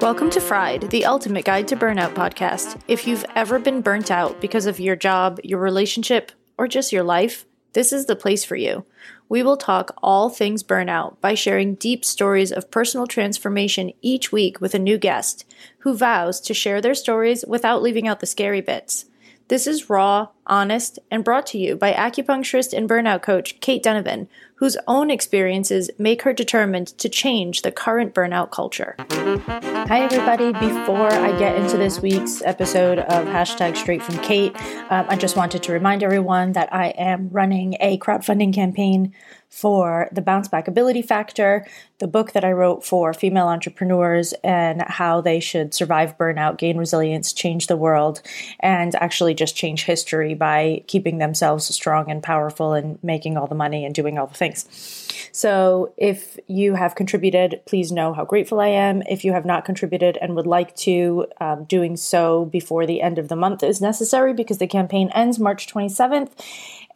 Welcome to Fried, the ultimate guide to burnout podcast. If you've ever been burnt out because of your job, your relationship, or just your life, this is the place for you. We will talk all things burnout by sharing deep stories of personal transformation each week with a new guest who vows to share their stories without leaving out the scary bits. This is raw, honest, and brought to you by acupuncturist and burnout coach Cait Donovan, whose own experiences make her determined to change the current burnout culture. Hi, everybody. Before I get into this week's episode of hashtag Straight from Cait, um, I just wanted to remind everyone that I am running a crowdfunding campaign for the Bounce Back Ability Factor, the book that I wrote for female entrepreneurs and how they should survive burnout, gain resilience, change the world, and actually just change history by keeping themselves strong and powerful and making all the money and doing all the things. So, if you have contributed, please know how grateful I am. If you have not contributed and would like to, um, doing so before the end of the month is necessary because the campaign ends March 27th.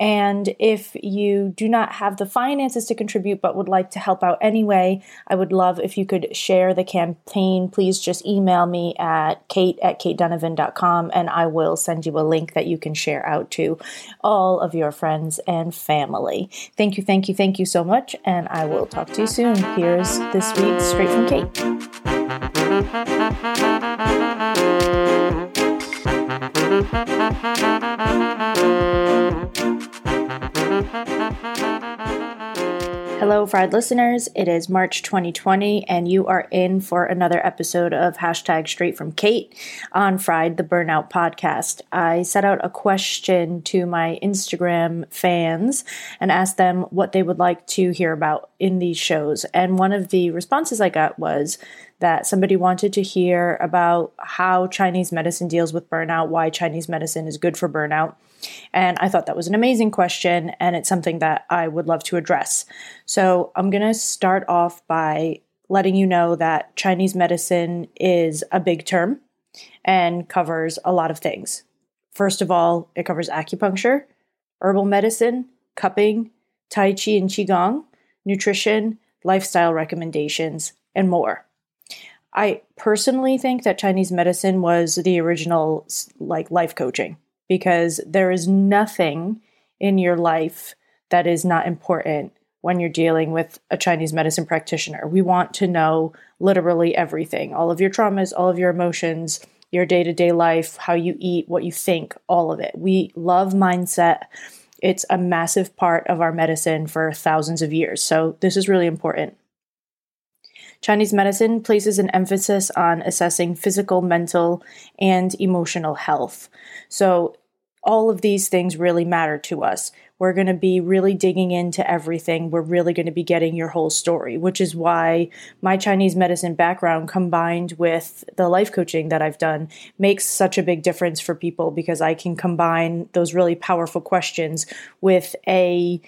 And if you do not have the finances to contribute but would like to help out anyway, I would love if you could share the campaign. Please just email me at cait at caitdonovan.com and I will send you a link that you can share out to all of your friends and family. Thank you, thank you, thank you so much. And I will talk to you soon. Here's this week's Straight from Cait. Hello, Fried listeners. It is March 2020, and you are in for another episode of hashtag Straight from Cait on Fried the Burnout podcast. I set out a question to my Instagram fans and asked them what they would like to hear about in these shows. And one of the responses I got was that somebody wanted to hear about how Chinese medicine deals with burnout, why Chinese medicine is good for burnout. And I thought that was an amazing question, and it's something that I would love to address. So I'm going to start off by letting you know that Chinese medicine is a big term and covers a lot of things. First of all, it covers acupuncture, herbal medicine, cupping, Tai Chi and Qigong, nutrition, lifestyle recommendations, and more. I personally think that Chinese medicine was the original like life coaching because there is nothing in your life that is not important when you're dealing with a Chinese medicine practitioner. We want to know literally everything all of your traumas, all of your emotions, your day to day life, how you eat, what you think, all of it. We love mindset. It's a massive part of our medicine for thousands of years. So, this is really important. Chinese medicine places an emphasis on assessing physical, mental, and emotional health. So, all of these things really matter to us. We're going to be really digging into everything. We're really going to be getting your whole story, which is why my Chinese medicine background combined with the life coaching that I've done makes such a big difference for people because I can combine those really powerful questions with a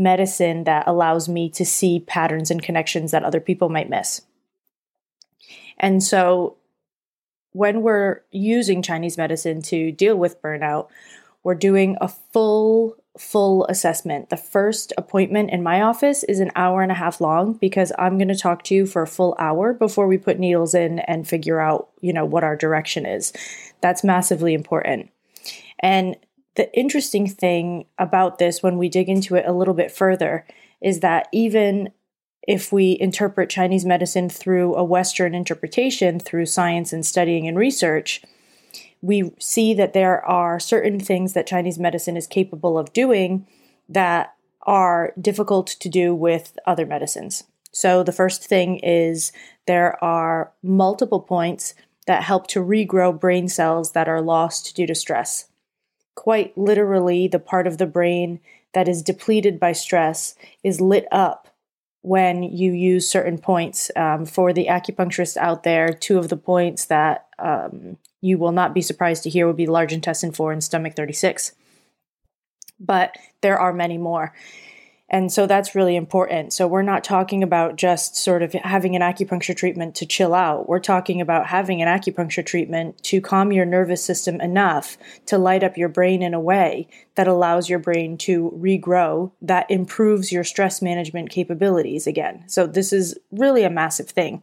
medicine that allows me to see patterns and connections that other people might miss. And so when we're using Chinese medicine to deal with burnout, we're doing a full full assessment. The first appointment in my office is an hour and a half long because I'm going to talk to you for a full hour before we put needles in and figure out, you know, what our direction is. That's massively important. And the interesting thing about this when we dig into it a little bit further is that even if we interpret Chinese medicine through a Western interpretation, through science and studying and research, we see that there are certain things that Chinese medicine is capable of doing that are difficult to do with other medicines. So, the first thing is there are multiple points that help to regrow brain cells that are lost due to stress. Quite literally, the part of the brain that is depleted by stress is lit up when you use certain points. Um, for the acupuncturist out there, two of the points that um, you will not be surprised to hear would be large intestine 4 and stomach 36. But there are many more. And so that's really important. So we're not talking about just sort of having an acupuncture treatment to chill out. We're talking about having an acupuncture treatment to calm your nervous system enough to light up your brain in a way that allows your brain to regrow, that improves your stress management capabilities again. So this is really a massive thing.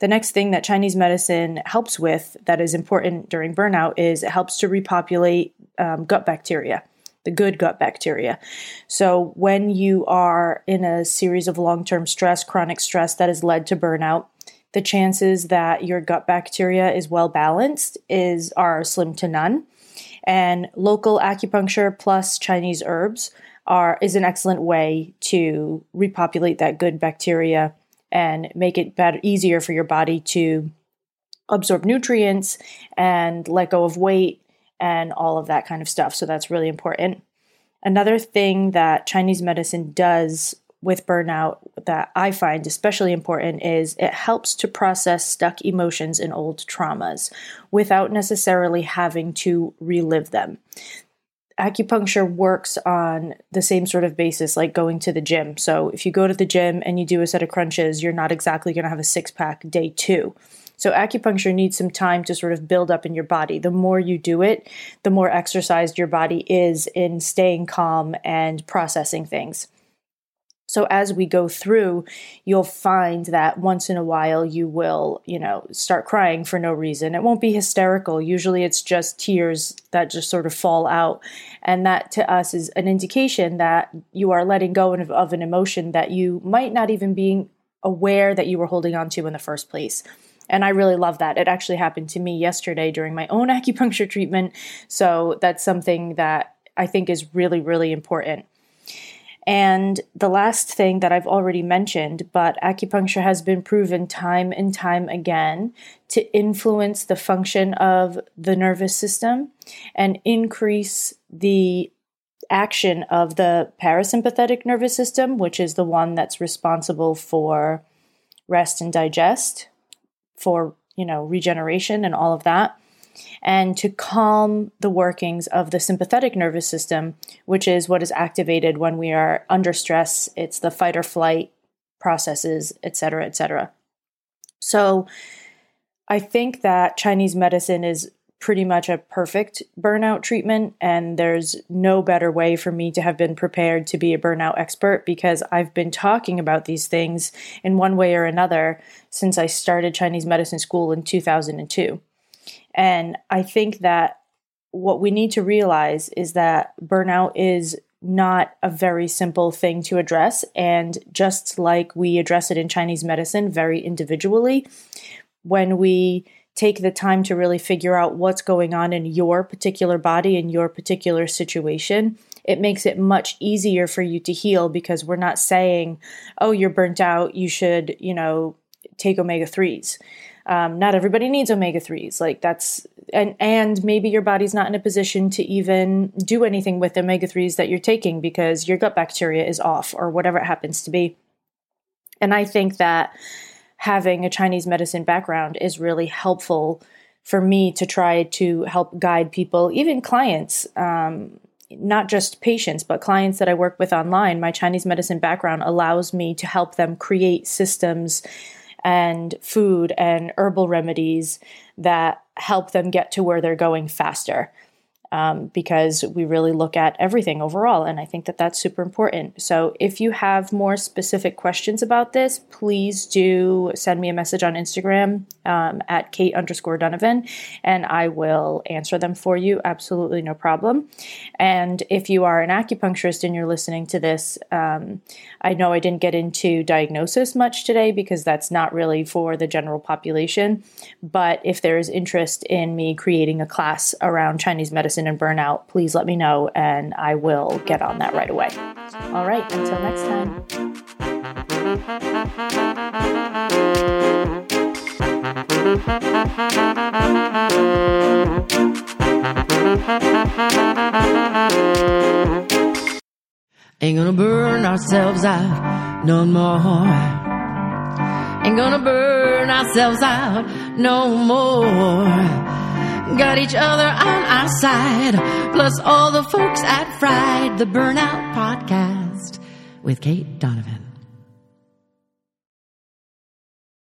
The next thing that Chinese medicine helps with that is important during burnout is it helps to repopulate um, gut bacteria, the good gut bacteria. So, when you are in a series of long term stress, chronic stress that has led to burnout, the chances that your gut bacteria is well balanced is are slim to none. And local acupuncture plus Chinese herbs are is an excellent way to repopulate that good bacteria and make it better easier for your body to absorb nutrients and let go of weight and all of that kind of stuff. So that's really important. Another thing that Chinese medicine does with burnout that I find especially important is it helps to process stuck emotions and old traumas without necessarily having to relive them acupuncture works on the same sort of basis like going to the gym. So if you go to the gym and you do a set of crunches, you're not exactly going to have a six pack day two. So acupuncture needs some time to sort of build up in your body. The more you do it, the more exercised your body is in staying calm and processing things. So as we go through, you'll find that once in a while you will, you know, start crying for no reason. It won't be hysterical. Usually it's just tears that just sort of fall out. And that to us is an indication that you are letting go of, of an emotion that you might not even be aware that you were holding on to in the first place. And I really love that. It actually happened to me yesterday during my own acupuncture treatment. So that's something that I think is really, really important. And the last thing that I've already mentioned, but acupuncture has been proven time and time again to influence the function of the nervous system and increase the action of the parasympathetic nervous system, which is the one that's responsible for rest and digest, for, you know, regeneration and all of that and to calm the workings of the sympathetic nervous system, which is what is activated when we are under stress. It's the fight or flight processes, etc., etc. So I think that Chinese medicine is pretty much a perfect burnout treatment, and there's no better way for me to have been prepared to be a burnout expert because I've been talking about these things in one way or another since I started Chinese medicine school in 2002. And I think that what we need to realize is that burnout is not a very simple thing to address. And just like we address it in Chinese medicine very individually, when we take the time to really figure out what's going on in your particular body in your particular situation, it makes it much easier for you to heal because we're not saying, oh, you're burnt out, you should, you know, take omega 3s Um, not everybody needs omega 3s. Like that's, and, and maybe your body's not in a position to even do anything with omega 3s that you're taking because your gut bacteria is off or whatever it happens to be. And I think that having a Chinese medicine background is really helpful for me to try to help guide people, even clients, um, not just patients, but clients that I work with online. My Chinese medicine background allows me to help them create systems and food and herbal remedies that help them get to where they're going faster um, because we really look at everything overall. And I think that that's super important. So if you have more specific questions about this, please do send me a message on Instagram um, at Cait underscore Donovan, and I will answer them for you. Absolutely no problem. And if you are an acupuncturist and you're listening to this, um, I know I didn't get into diagnosis much today because that's not really for the general population. But if there is interest in me creating a class around Chinese medicine, and burnout, please let me know and I will get on that right away. All right, until next time. Ain't gonna burn ourselves out no more. Ain't gonna burn ourselves out no more. Got each other on our side, plus all the folks at Fried, the Burnout Podcast with Cait Donovan.